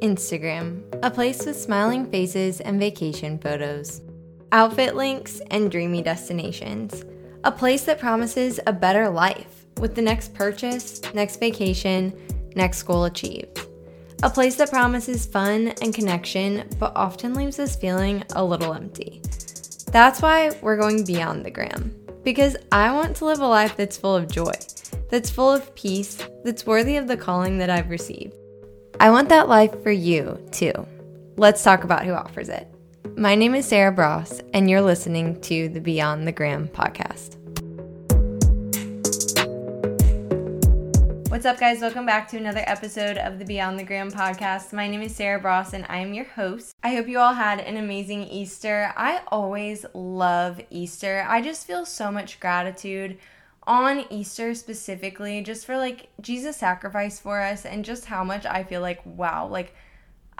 Instagram, a place with smiling faces and vacation photos, outfit links, and dreamy destinations, a place that promises a better life with the next purchase, next vacation, next goal achieved. A place that promises fun and connection, but often leaves us feeling a little empty. That's why we're going beyond the gram, because I want to live a life that's full of joy, that's full of peace, that's worthy of the calling that I've received. I want that life for you, too. Let's talk about who offers it. My name is Sarah Bross, and you're listening to the Beyond the Gram podcast. What's up, guys? Welcome back to another episode of the Beyond the Gram podcast. My name is Sarah Bross, and I am your host. I hope you all had an amazing Easter. I always love Easter. I just feel so much gratitude on Easter specifically, just for like Jesus' sacrifice for us and just how much I feel like, wow, like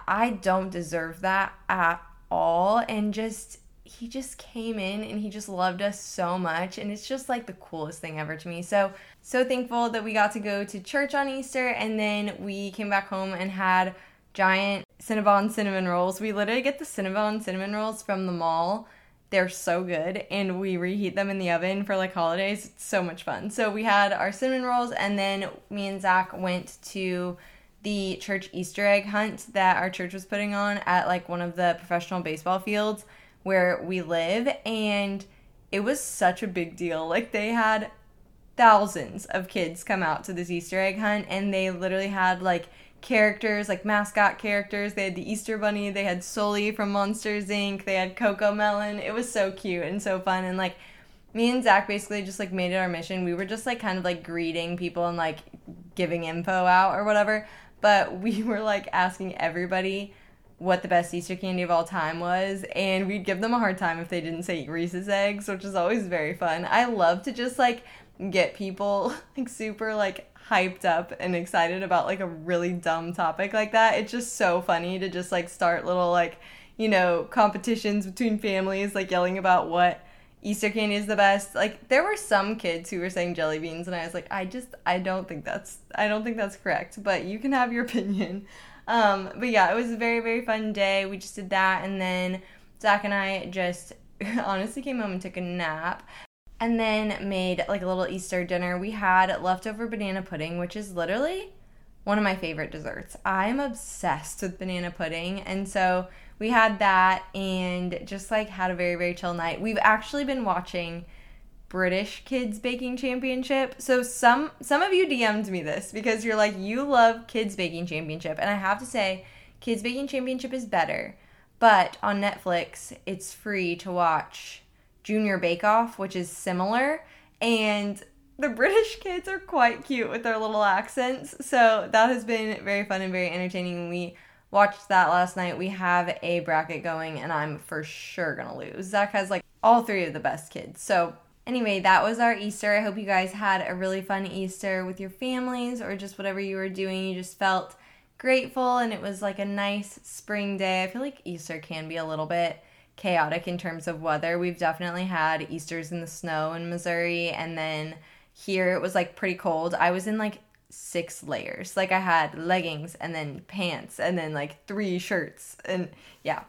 I don't deserve that at all. And just, he just came in and he just loved us so much. And it's just like the coolest thing ever to me. So, so thankful that we got to go to church on Easter and then we came back home and had giant Cinnabon cinnamon rolls. We literally get the Cinnabon cinnamon rolls from the mall they're so good, and we reheat them in the oven for like holidays. It's so much fun. So we had our cinnamon rolls, and then me and Zach went to the church Easter egg hunt that our church was putting on at like one of the professional baseball fields where we live, and it was such a big deal. Like they had thousands of kids come out to this Easter egg hunt, and they literally had like characters, like mascot characters. They had the Easter Bunny, they had Sully from Monsters Inc., they had CoComelon. It was so cute and so fun. And like, me and Zach basically just like made it our mission. We were just like kind of like greeting people and like giving info out or whatever. But we were like asking everybody what the best Easter candy of all time was, and we'd give them a hard time if they didn't say Reese's eggs, which is always very fun. I love to just like get people like super like hyped up and excited about like a really dumb topic like that. It's just so funny to just like start little like, you know, competitions between families like yelling about what Easter candy is the best. Like there were some kids who were saying jelly beans and I was like, I just I don't think that's I don't think that's correct, but you can have your opinion. Um, but yeah, it was a very, very fun day. We just did that and then Zach and I just honestly came home and took a nap and then made like a little Easter dinner. We had leftover banana pudding, which is literally one of my favorite desserts. I'm obsessed with banana pudding. And so we had that and just like had a very, very chill night. We've actually been watching British Kids Baking Championship. So some some of you DM'd me this because you're like you love Kids Baking Championship and I have to say Kids Baking Championship is better. But on Netflix, it's free to watch Junior Bake Off, which is similar. And the British kids are quite cute with their little accents. So that has been very fun and very entertaining. We watched that last night. We have a bracket going, and I'm for sure gonna lose. Zach has like all three of the best kids. So, anyway, that was our Easter. I hope you guys had a really fun Easter with your families or just whatever you were doing. You just felt grateful, and it was like a nice spring day. I feel like Easter can be a little bit chaotic in terms of weather. We've definitely had Easter's in the snow in Missouri, and then here it was like pretty cold. I was in like six layers. Like I had leggings and then pants and then like three shirts and yeah.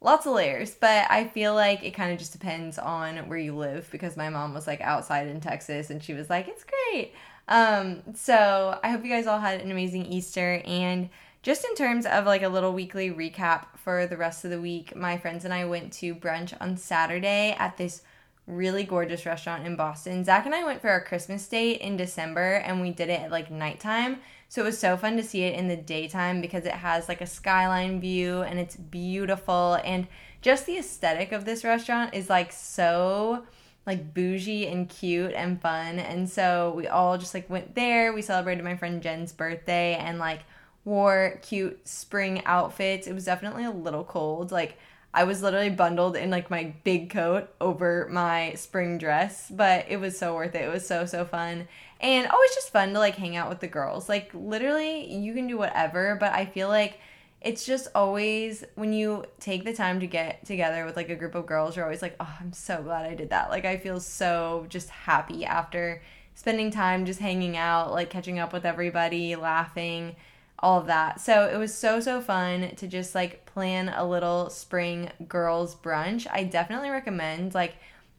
Lots of layers, but I feel like it kind of just depends on where you live because my mom was like outside in Texas and she was like, "It's great." Um, so I hope you guys all had an amazing Easter and just in terms of like a little weekly recap for the rest of the week, my friends and I went to brunch on Saturday at this really gorgeous restaurant in Boston. Zach and I went for our Christmas date in December and we did it at like nighttime. So it was so fun to see it in the daytime because it has like a skyline view and it's beautiful. And just the aesthetic of this restaurant is like so like bougie and cute and fun. And so we all just like went there. We celebrated my friend Jen's birthday and like wore cute spring outfits. It was definitely a little cold. Like I was literally bundled in like my big coat over my spring dress, but it was so worth it. It was so so fun. And always just fun to like hang out with the girls. Like literally you can do whatever, but I feel like it's just always when you take the time to get together with like a group of girls, you're always like, "Oh, I'm so glad I did that." Like I feel so just happy after spending time just hanging out, like catching up with everybody, laughing all of that. So it was so, so fun to just like plan a little spring girls brunch. I definitely recommend, like,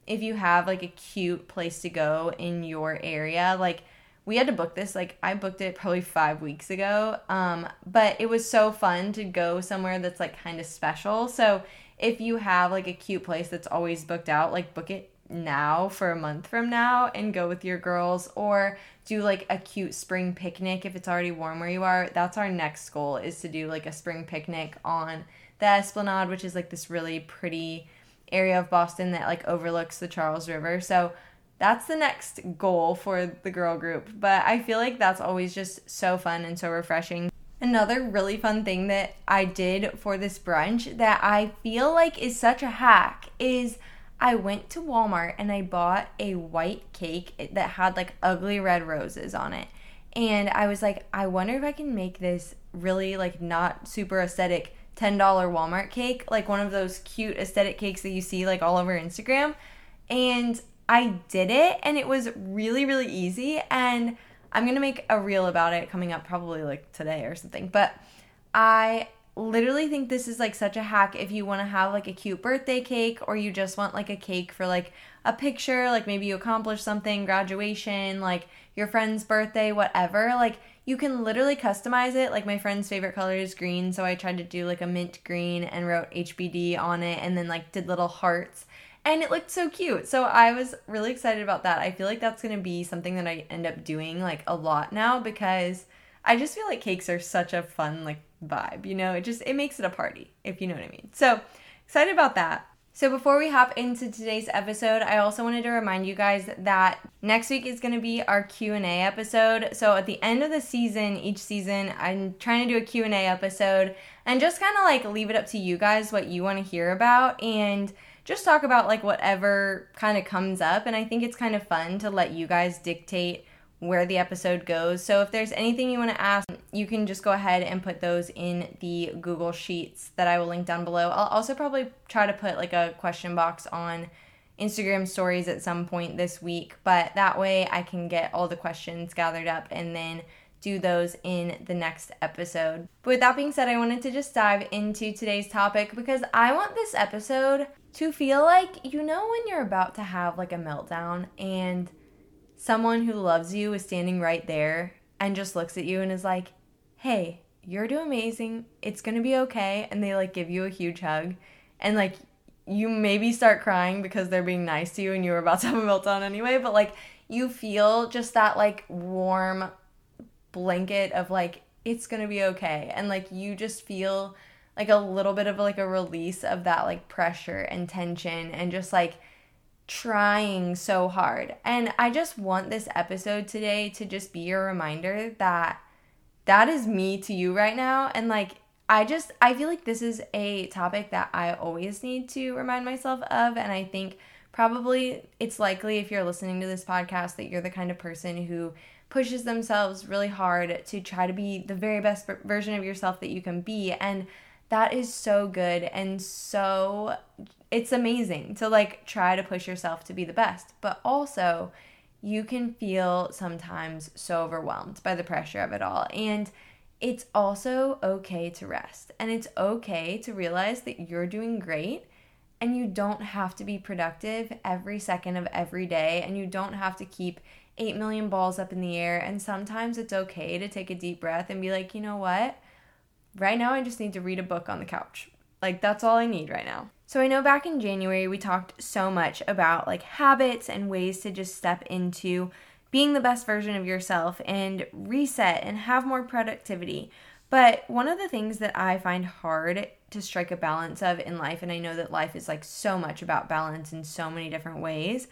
if you have like a cute place to go in your area, like, we had to book this like i booked it probably five weeks ago um, but it was so fun to go somewhere that's like kind of special so if you have like a cute place that's always booked out like book it now for a month from now and go with your girls or do like a cute spring picnic if it's already warm where you are. That's our next goal is to do like a spring picnic on the Esplanade, which is like this really pretty area of Boston that like overlooks the Charles River. So that's the next goal for the girl group. But I feel like that's always just so fun and so refreshing. Another really fun thing that I did for this brunch that I feel like is such a hack is I went to Walmart and I bought a white cake that had like ugly red roses on it. And I was like, I wonder if I can make this really like not super aesthetic $10 Walmart cake, like one of those cute aesthetic cakes that you see like all over Instagram. And I did it and it was really, really easy. And I'm to make a reel about it coming up probably like today or something. But I literally think this is like such a hack if you want to have like a cute birthday cake or you just want like a cake for like a picture, like maybe you accomplished something, graduation, like your friend's birthday, whatever. Like you can literally customize it. Like my friend's favorite color is green, so I tried to do like a mint green and wrote HBD on it and then like did little hearts and it looked so cute. So I was really excited about that. I feel like that's going to be something that I end up doing like a lot now because I just feel like cakes are such a fun like vibe, you know? It just it makes it a party, if you know what I mean. So, excited about that. So before we hop into today's episode, I also wanted to remind you guys that next week is going to be our Q&A episode. So at the end of the season, each season, I'm trying to do a Q&A episode and just kind of like leave it up to you guys what you want to hear about and just talk about like whatever kind of comes up and I think it's kind of fun to let you guys dictate where the episode goes. So if there's anything you want to ask, you can just go ahead and put those in the Google Sheets that I will link down below. I'll also probably try to put like a question box on Instagram stories at some point this week, but that way I can get all the questions gathered up and then do those in the next episode. But with that being said, I wanted to just dive into today's topic because I want this episode to feel like you know when you're about to have like a meltdown and someone who loves you is standing right there and just looks at you and is like, hey, you're doing amazing. It's going to be okay. And they like give you a huge hug. And like you maybe start crying because they're being nice to you and you were about to have a meltdown anyway. But like you feel just that like warm blanket of like, it's going to be okay. And like you just feel like a little bit of like a release of that like pressure and tension and just like trying so hard. And I just want this episode today to just be a reminder that that is me to you right now. And like, I just, I feel like this is a topic that I always need to remind myself of. And I think probably it's likely if you're listening to this podcast that you're the kind of person who pushes themselves really hard to try to be the very best version of yourself that you can be. And that is so good and so it's amazing to like try to push yourself to be the best, but also you can feel sometimes so overwhelmed by the pressure of it all. And it's also okay to rest. And it's okay to realize that you're doing great and you don't have to be productive every second of every day and you don't have to keep 8 million balls up in the air. And sometimes it's okay to take a deep breath and be like, you know what? Right now, I just need to read a book on the couch. Like, that's all I need right now. So I know back in January we talked so much about like habits and ways to just step into being the best version of yourself and reset and have more productivity. But one of the things that I find hard to strike a balance of in life, and I know that life is like so much about balance in so many different ways,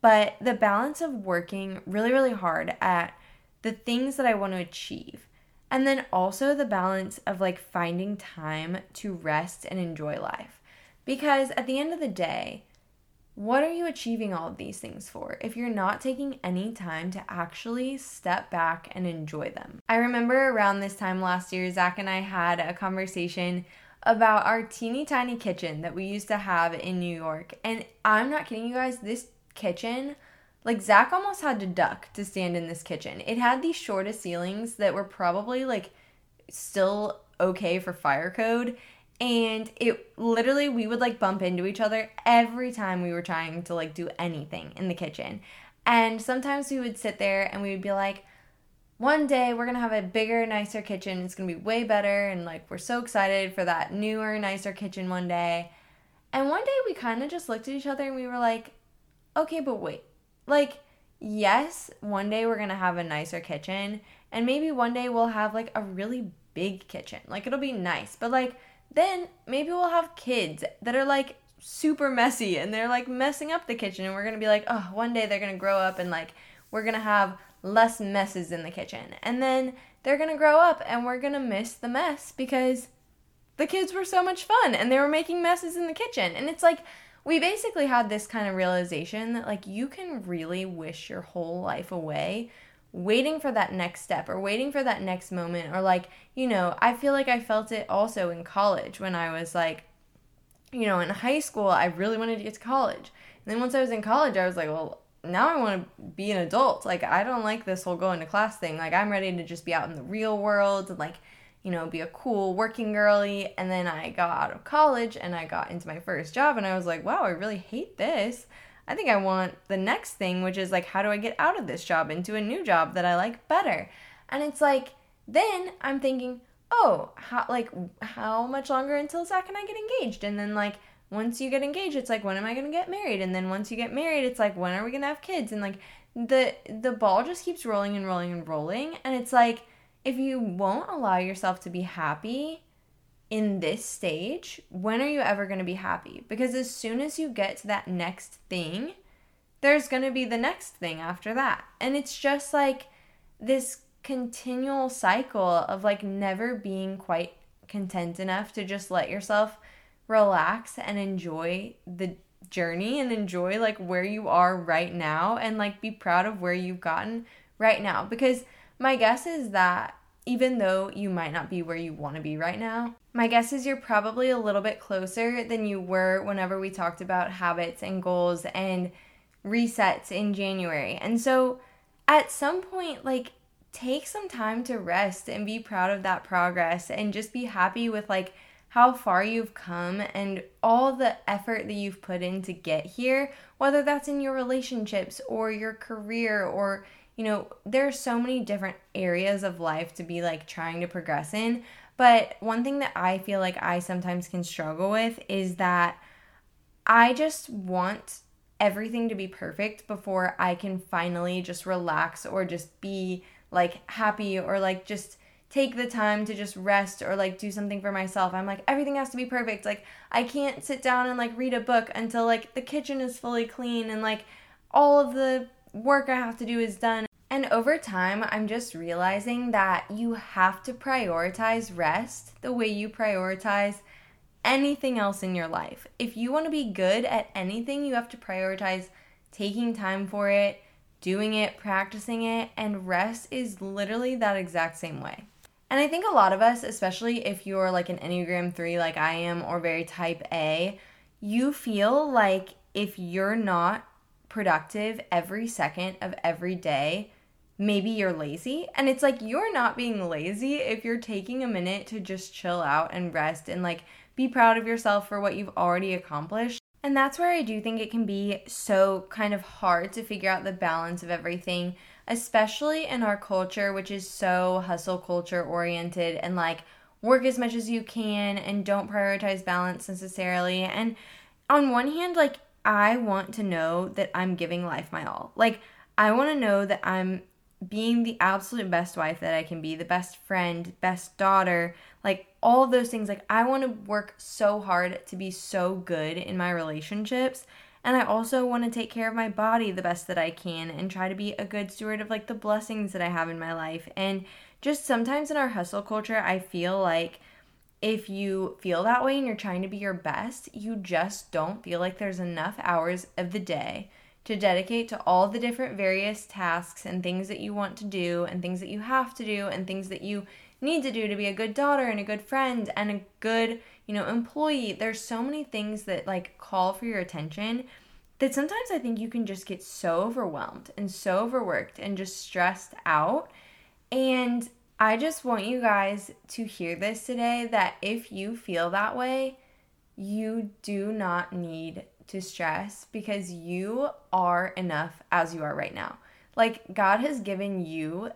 but the balance of working really, really hard at the things that I want to achieve. And then also the balance of like finding time to rest and enjoy life. Because at the end of the day, what are you achieving all of these things for if you're not taking any time to actually step back and enjoy them? I remember around this time last year, Zach and I had a conversation about our teeny tiny kitchen that we used to have in New York. And I'm not kidding you guys, this kitchen, like Zach almost had to duck to stand in this kitchen. It had the shortest ceilings that were probably like still okay for fire code. And it literally we would like bump into each other every time we were trying to like do anything in the kitchen. And sometimes we would sit there and we would be like one day we're gonna have a bigger nicer kitchen. It's gonna be way better. And like we're so excited for that newer nicer kitchen one day. And one day we kind of just looked at each other and we were like okay but wait like yes one day we're gonna have a nicer kitchen and maybe one day we'll have like a really big kitchen like it'll be nice but like then maybe we'll have kids that are like super messy and they're like messing up the kitchen and we're going to be like, "Oh, one day they're going to grow up and like we're going to have less messes in the kitchen." And then they're going to grow up and we're going to miss the mess because the kids were so much fun and they were making messes in the kitchen. And it's like we basically had this kind of realization that like you can really wish your whole life away waiting for that next step or waiting for that next moment or like you know i feel like i felt it also in college when i was like you know in high school i really wanted to get to college. And then once i was in college i was like well now i want to be an adult. Like i don't like this whole going to class thing. Like i'm ready to just be out in the real world and like you know be a cool working girly and then i got out of college and i got into my first job and i was like wow i really hate this I think I want the next thing, which is like, how do I get out of this job into a new job that I like better? And it's like, then I'm thinking, oh, how like how much longer until Zach and I get engaged? And then like once you get engaged, it's like when am I gonna get married? And then once you get married, it's like when are we gonna have kids? And like the the ball just keeps rolling and rolling and rolling. And it's like if you won't allow yourself to be happy in this stage, when are you ever going to be happy? Because as soon as you get to that next thing, there's going to be the next thing after that. And it's just like this continual cycle of like never being quite content enough to just let yourself relax and enjoy the journey and enjoy like where you are right now and like be proud of where you've gotten right now because my guess is that even though you might not be where you want to be right now. My guess is you're probably a little bit closer than you were whenever we talked about habits and goals and resets in January. And so at some point, like, take some time to rest and be proud of that progress and just be happy with like how far you've come and all the effort that you've put in to get here, whether that's in your relationships or your career or you know, there are so many different areas of life to be like trying to progress in. But one thing that I feel like I sometimes can struggle with is that I just want everything to be perfect before I can finally just relax or just be like happy or like just take the time to just rest or like do something for myself. I'm like everything has to be perfect. Like I can't sit down and like read a book until like the kitchen is fully clean and like all of the work I have to do is done. And over time, I'm just realizing that you have to prioritize rest the way you prioritize anything else in your life. If you want to be good at anything, you have to prioritize taking time for it, doing it, practicing it, and rest is literally that exact same way. And I think a lot of us, especially if you're like an Enneagram 3 like I am or very type A, you feel like if you're not productive every second of every day, maybe you're lazy. And it's like you're not being lazy if you're taking a minute to just chill out and rest and like be proud of yourself for what you've already accomplished. And that's where I do think it can be so kind of hard to figure out the balance of everything, especially in our culture, which is so hustle culture oriented and like work as much as you can and don't prioritize balance necessarily. And on one hand, like I want to know that I'm giving life my all. Like, I want to know that I'm being the absolute best wife that I can be, the best friend, best daughter, like all of those things. Like, I want to work so hard to be so good in my relationships. And I also want to take care of my body the best that I can and try to be a good steward of like the blessings that I have in my life. And just sometimes in our hustle culture, I feel like if you feel that way and you're trying to be your best, you just don't feel like there's enough hours of the day to dedicate to all the different various tasks and things that you want to do and things that you have to do and things that you need to do to be a good daughter and a good friend and a good, you know, employee. There's so many things that like call for your attention that sometimes I think you can just get so overwhelmed and so overworked and just stressed out. And I just want you guys to hear this today that if you feel that way, you do not need to stress because you are enough as you are right now. Like, God has given you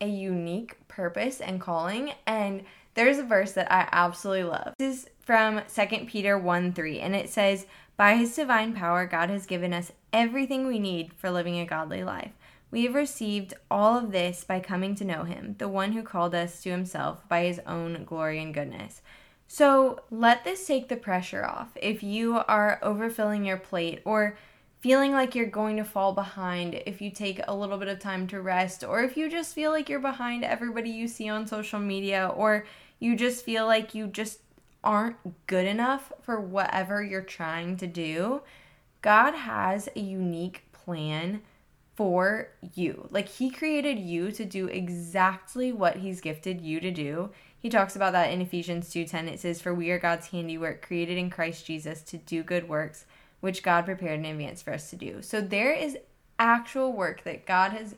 a unique purpose and calling, and there's a verse that I absolutely love. This is from 2 Peter 1 3, and it says, By his divine power, God has given us everything we need for living a godly life. We have received all of this by coming to know him, the one who called us to himself by his own glory and goodness. So let this take the pressure off. If you are overfilling your plate or feeling like you're going to fall behind if you take a little bit of time to rest, or if you just feel like you're behind everybody you see on social media, or you just feel like you just aren't good enough for whatever you're trying to do, God has a unique plan for you. Like he created you to do exactly what he's gifted you to do. He talks about that in Ephesians 2:10. It says, "For we are God's handiwork, created in Christ Jesus to do good works, which God prepared in advance for us to do." So there is actual work that God has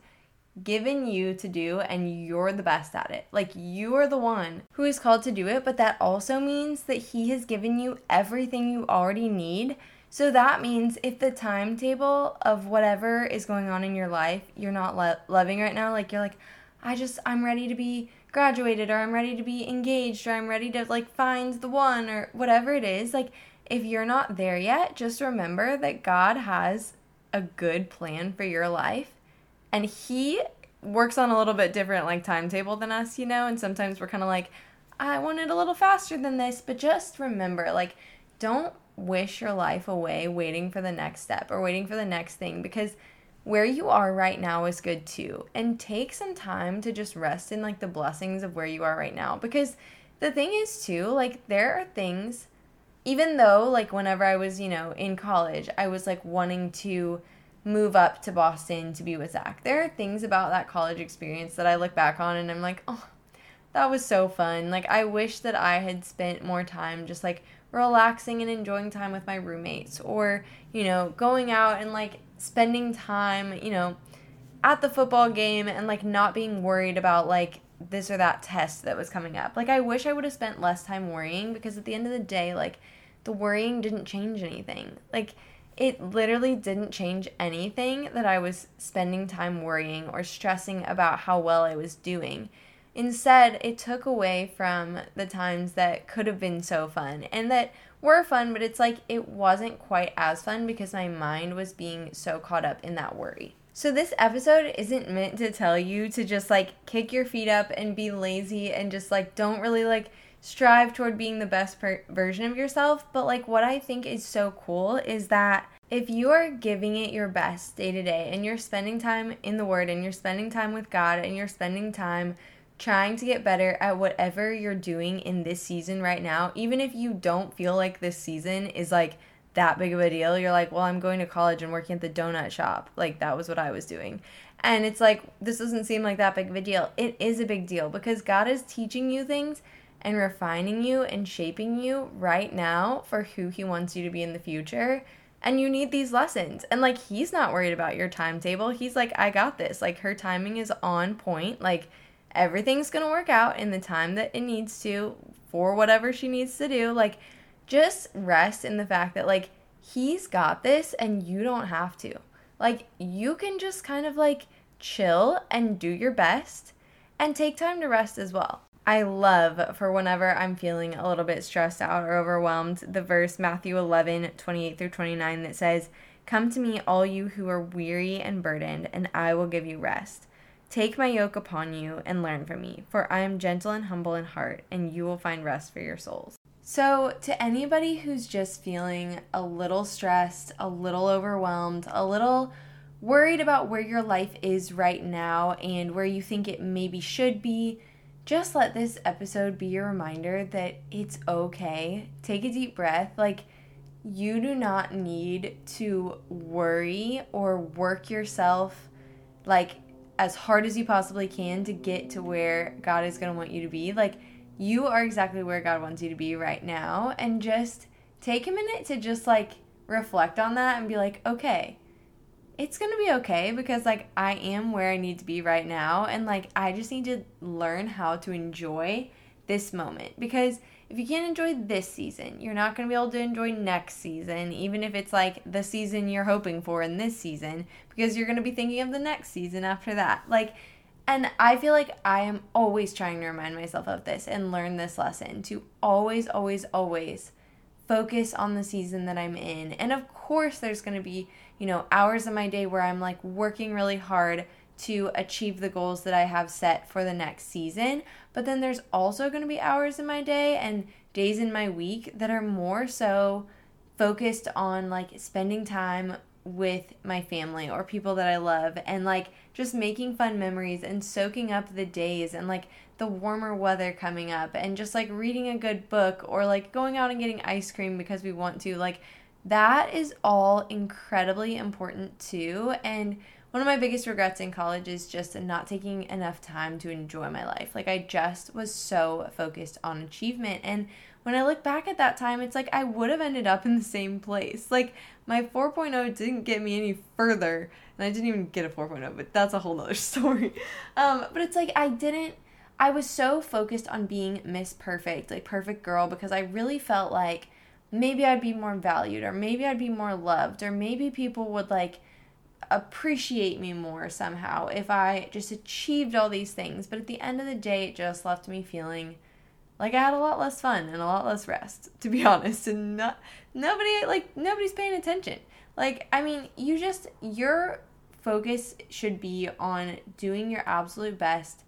given you to do and you're the best at it. Like you are the one who is called to do it, but that also means that he has given you everything you already need. So that means if the timetable of whatever is going on in your life you're not lo- loving right now, like you're like, I just, I'm ready to be graduated or I'm ready to be engaged or I'm ready to like find the one or whatever it is, like if you're not there yet, just remember that God has a good plan for your life and he works on a little bit different like timetable than us, you know, and sometimes we're kind of like I want it a little faster than this, but just remember like don't wish your life away waiting for the next step or waiting for the next thing because where you are right now is good too. And take some time to just rest in like the blessings of where you are right now. Because the thing is too, like there are things, even though like whenever I was, you know, in college, I was like wanting to move up to Boston to be with Zach. There are things about that college experience that I look back on and I'm like, oh, that was so fun. Like I wish that I had spent more time just like relaxing and enjoying time with my roommates or, you know, going out and like spending time, you know, at the football game and like not being worried about like this or that test that was coming up. Like I wish I would have spent less time worrying because at the end of the day, like the worrying didn't change anything. Like it literally didn't change anything that I was spending time worrying or stressing about how well I was doing. Instead, it took away from the times that could have been so fun and that were fun, but it's like it wasn't quite as fun because my mind was being so caught up in that worry. So, this episode isn't meant to tell you to just like kick your feet up and be lazy and just like don't really like strive toward being the best per- version of yourself. But like, what I think is so cool is that if you are giving it your best day to day and you're spending time in the Word and you're spending time with God and you're spending time trying to get better at whatever you're doing in this season right now, even if you don't feel like this season is like that big of a deal, you're like, well, I'm going to college and working at the donut shop. Like, that was what I was doing. And it's like, this doesn't seem like that big of a deal. It is a big deal because God is teaching you things and refining you and shaping you right now for who He wants you to be in the future. And you need these lessons. And like, He's not worried about your timetable. He's like, I got this. Like, her timing is on point. Like, everything's going to work out in the time that it needs to for whatever she needs to do. Like, just rest in the fact that, like, he's got this and you don't have to. Like, you can just kind of like chill and do your best and take time to rest as well. I love for whenever I'm feeling a little bit stressed out or overwhelmed, the verse Matthew 11, 28 through 29 that says, Come to me, all you who are weary and burdened, and I will give you rest. Take my yoke upon you and learn from me, for I am gentle and humble in heart, and you will find rest for your souls. So, to anybody who's just feeling a little stressed, a little overwhelmed, a little worried about where your life is right now and where you think it maybe should be, just let this episode be a reminder that it's okay. Take a deep breath. Like, you do not need to worry or work yourself like as hard as you possibly can to get to where God is going to want you to be. Like, you are exactly where God wants you to be right now. And just take a minute to just like reflect on that and be like, okay, it's gonna be okay because like I am where I need to be right now and like I just need to learn how to enjoy this moment because if you can't enjoy this season, you're not going to be able to enjoy next season, even if it's like the season you're hoping for in this season, because you're going to be thinking of the next season after that. Like, and I feel like I am always trying to remind myself of this and learn this lesson to always, always, always focus on the season that I'm in. And of course, there's going to be, you know, hours of my day where I'm like working really hard to achieve the goals that I have set for the next season. But then there's also going to be hours in my day and days in my week that are more so focused on like spending time with my family or people that I love and like just making fun memories and soaking up the days and like the warmer weather coming up and just like reading a good book or like going out and getting ice cream because we want to like that is all incredibly important too and one of my biggest regrets in college is just not taking enough time to enjoy my life. Like I just was so focused on achievement and when I look back at that time, it's like I would have ended up in the same place. Like my 4.0 didn't get me any further, and I didn't even get a 4.0, but that's a whole nother story. Um, but it's like I didn't. I was so focused on being Miss Perfect, like perfect girl, because I really felt like maybe I'd be more valued, or maybe I'd be more loved, or maybe people would like appreciate me more somehow if I just achieved all these things. But at the end of the day, it just left me feeling like I had a lot less fun and a lot less rest, to be honest. And not nobody like nobody's paying attention. Like, I mean, you just your focus should be on doing your absolute best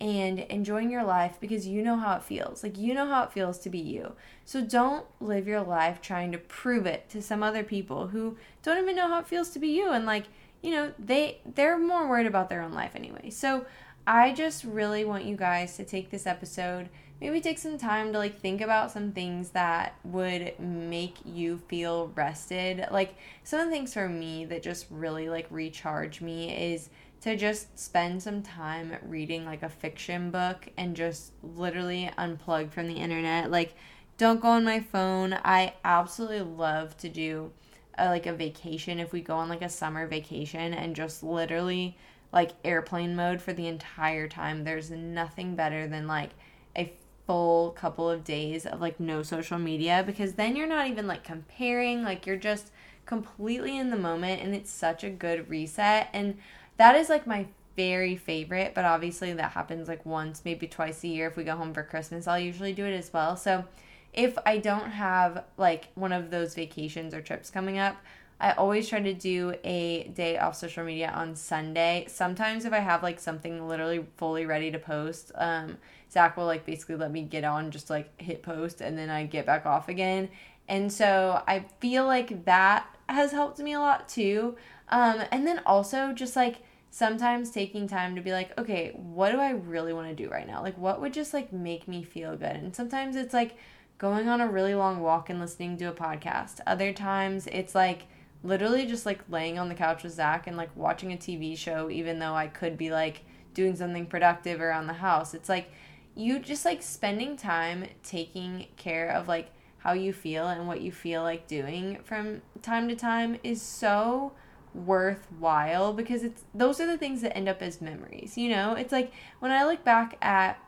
and enjoying your life because you know how it feels. Like you know how it feels to be you. So don't live your life trying to prove it to some other people who don't even know how it feels to be you and like, you know, they they're more worried about their own life anyway. So I just really want you guys to take this episode, maybe take some time to like think about some things that would make you feel rested. Like some of the things for me that just really like recharge me is to just spend some time reading like a fiction book and just literally unplug from the internet. Like, don't go on my phone. I absolutely love to do a, like a vacation if we go on like a summer vacation and just literally like airplane mode for the entire time. There's nothing better than like a full couple of days of like no social media because then you're not even like comparing, like you're just completely in the moment and it's such a good reset and that is like my very favorite, but obviously that happens like once, maybe twice a year if we go home for Christmas. I'll usually do it as well. So if I don't have like one of those vacations or trips coming up, I always try to do a day off social media on Sunday. Sometimes if I have like something literally fully ready to post, um, Zach will like basically let me get on, just like hit post, and then I get back off again. And so I feel like that has helped me a lot too. Um, and then also just like sometimes taking time to be like, okay, what do I really want to do right now? Like, what would just like make me feel good? And sometimes it's like going on a really long walk and listening to a podcast. Other times it's like literally just like laying on the couch with Zach and like watching a TV show, even though I could be like doing something productive around the house. It's like you just like spending time taking care of like how you feel and what you feel like doing from time to time is so worthwhile because it's those are the things that end up as memories you know it's like when i look back at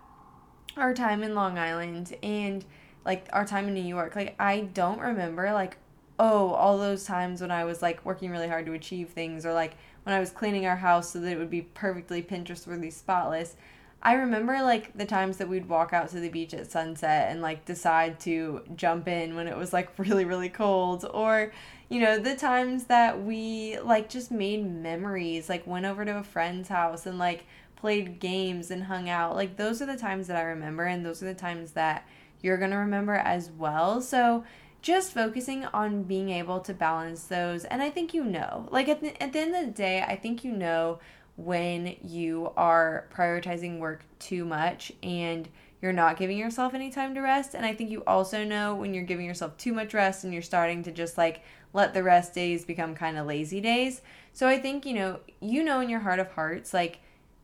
our time in long island and like our time in new york like i don't remember like oh all those times when i was like working really hard to achieve things or like when i was cleaning our house so that it would be perfectly pinterest worthy spotless. I remember like the times that we'd walk out to the beach at sunset and like decide to jump in when it was like really really cold or you know the times that we like just made memories like went over to a friend's house and like played games and hung out. Like those are the times that I remember and those are the times that you're going to remember as well so just focusing on being able to balance those and I think you know like at the, at the end of the day I think you know when you are prioritizing work too much and you're not giving yourself any time to rest. And I think you also know when you're giving yourself too much rest and you're starting to just like let the rest days become kind of lazy days. So I think, you know, you know in your heart of hearts, like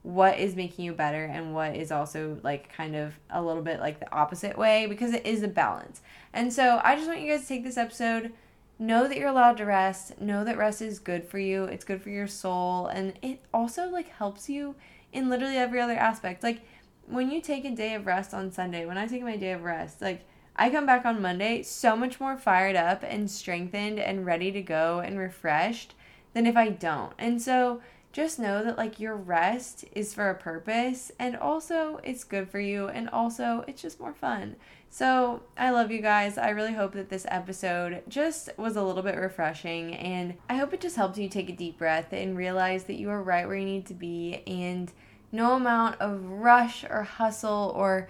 what is making you better and what is also like kind of a little bit like the opposite way because it is a balance. And so I just want you guys to take this episode know that you're allowed to rest. Know that rest is good for you. It's good for your soul and it also like helps you in literally every other aspect. Like when you take a day of rest on Sunday, when I take my day of rest, like I come back on Monday so much more fired up and strengthened and ready to go and refreshed than if I don't. And so just know that like your rest is for a purpose and also it's good for you and also it's just more fun. So, I love you guys. I really hope that this episode just was a little bit refreshing and I hope it just helped you take a deep breath and realize that you are right where you need to be and no amount of rush or hustle or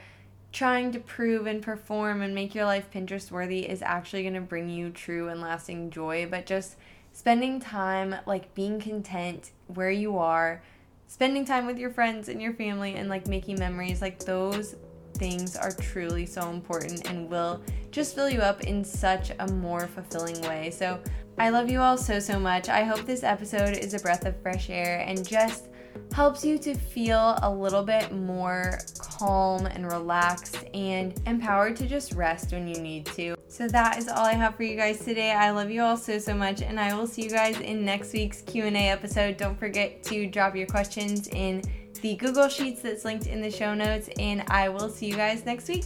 trying to prove and perform and make your life Pinterest worthy is actually going to bring you true and lasting joy, but just spending time, like being content where you are, spending time with your friends and your family, and like making memories, like those things are truly so important and will just fill you up in such a more fulfilling way. So, I love you all so, so much. I hope this episode is a breath of fresh air and just helps you to feel a little bit more calm and relaxed and empowered to just rest when you need to. So that is all I have for you guys today. I love you all so so much and I will see you guys in next week's Q&A episode. Don't forget to drop your questions in the Google Sheets that's linked in the show notes and I will see you guys next week.